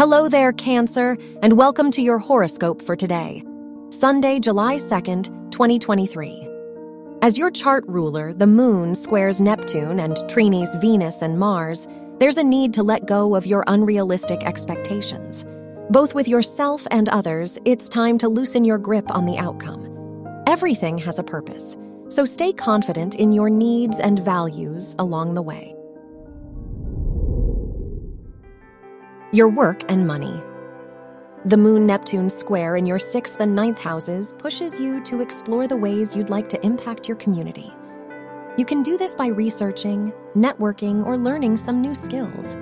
Hello there, Cancer, and welcome to your horoscope for today, Sunday, July 2nd, 2023. As your chart ruler, the moon squares Neptune and trines Venus and Mars, there's a need to let go of your unrealistic expectations. Both with yourself and others, it's time to loosen your grip on the outcome. Everything has a purpose, so stay confident in your needs and values along the way. Your work and money. The Moon Neptune square in your sixth and ninth houses pushes you to explore the ways you'd like to impact your community. You can do this by researching, networking, or learning some new skills.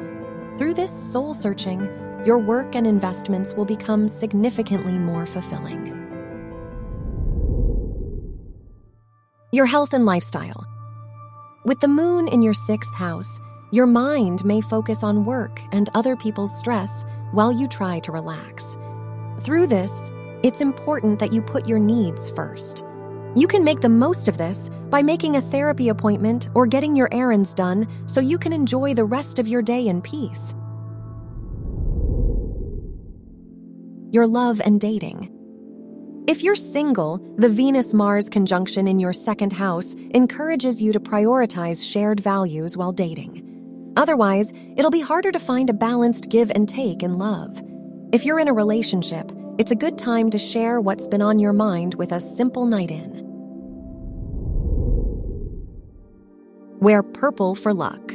Through this soul searching, your work and investments will become significantly more fulfilling. Your health and lifestyle. With the moon in your sixth house, your mind may focus on work and other people's stress while you try to relax. Through this, it's important that you put your needs first. You can make the most of this by making a therapy appointment or getting your errands done so you can enjoy the rest of your day in peace. Your love and dating. If you're single, the Venus Mars conjunction in your second house encourages you to prioritize shared values while dating. Otherwise, it'll be harder to find a balanced give and take in love. If you're in a relationship, it's a good time to share what's been on your mind with a simple night in. Wear purple for luck.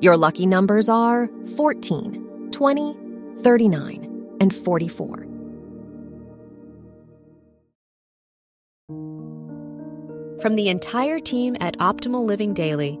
Your lucky numbers are 14, 20, 39, and 44. From the entire team at Optimal Living Daily,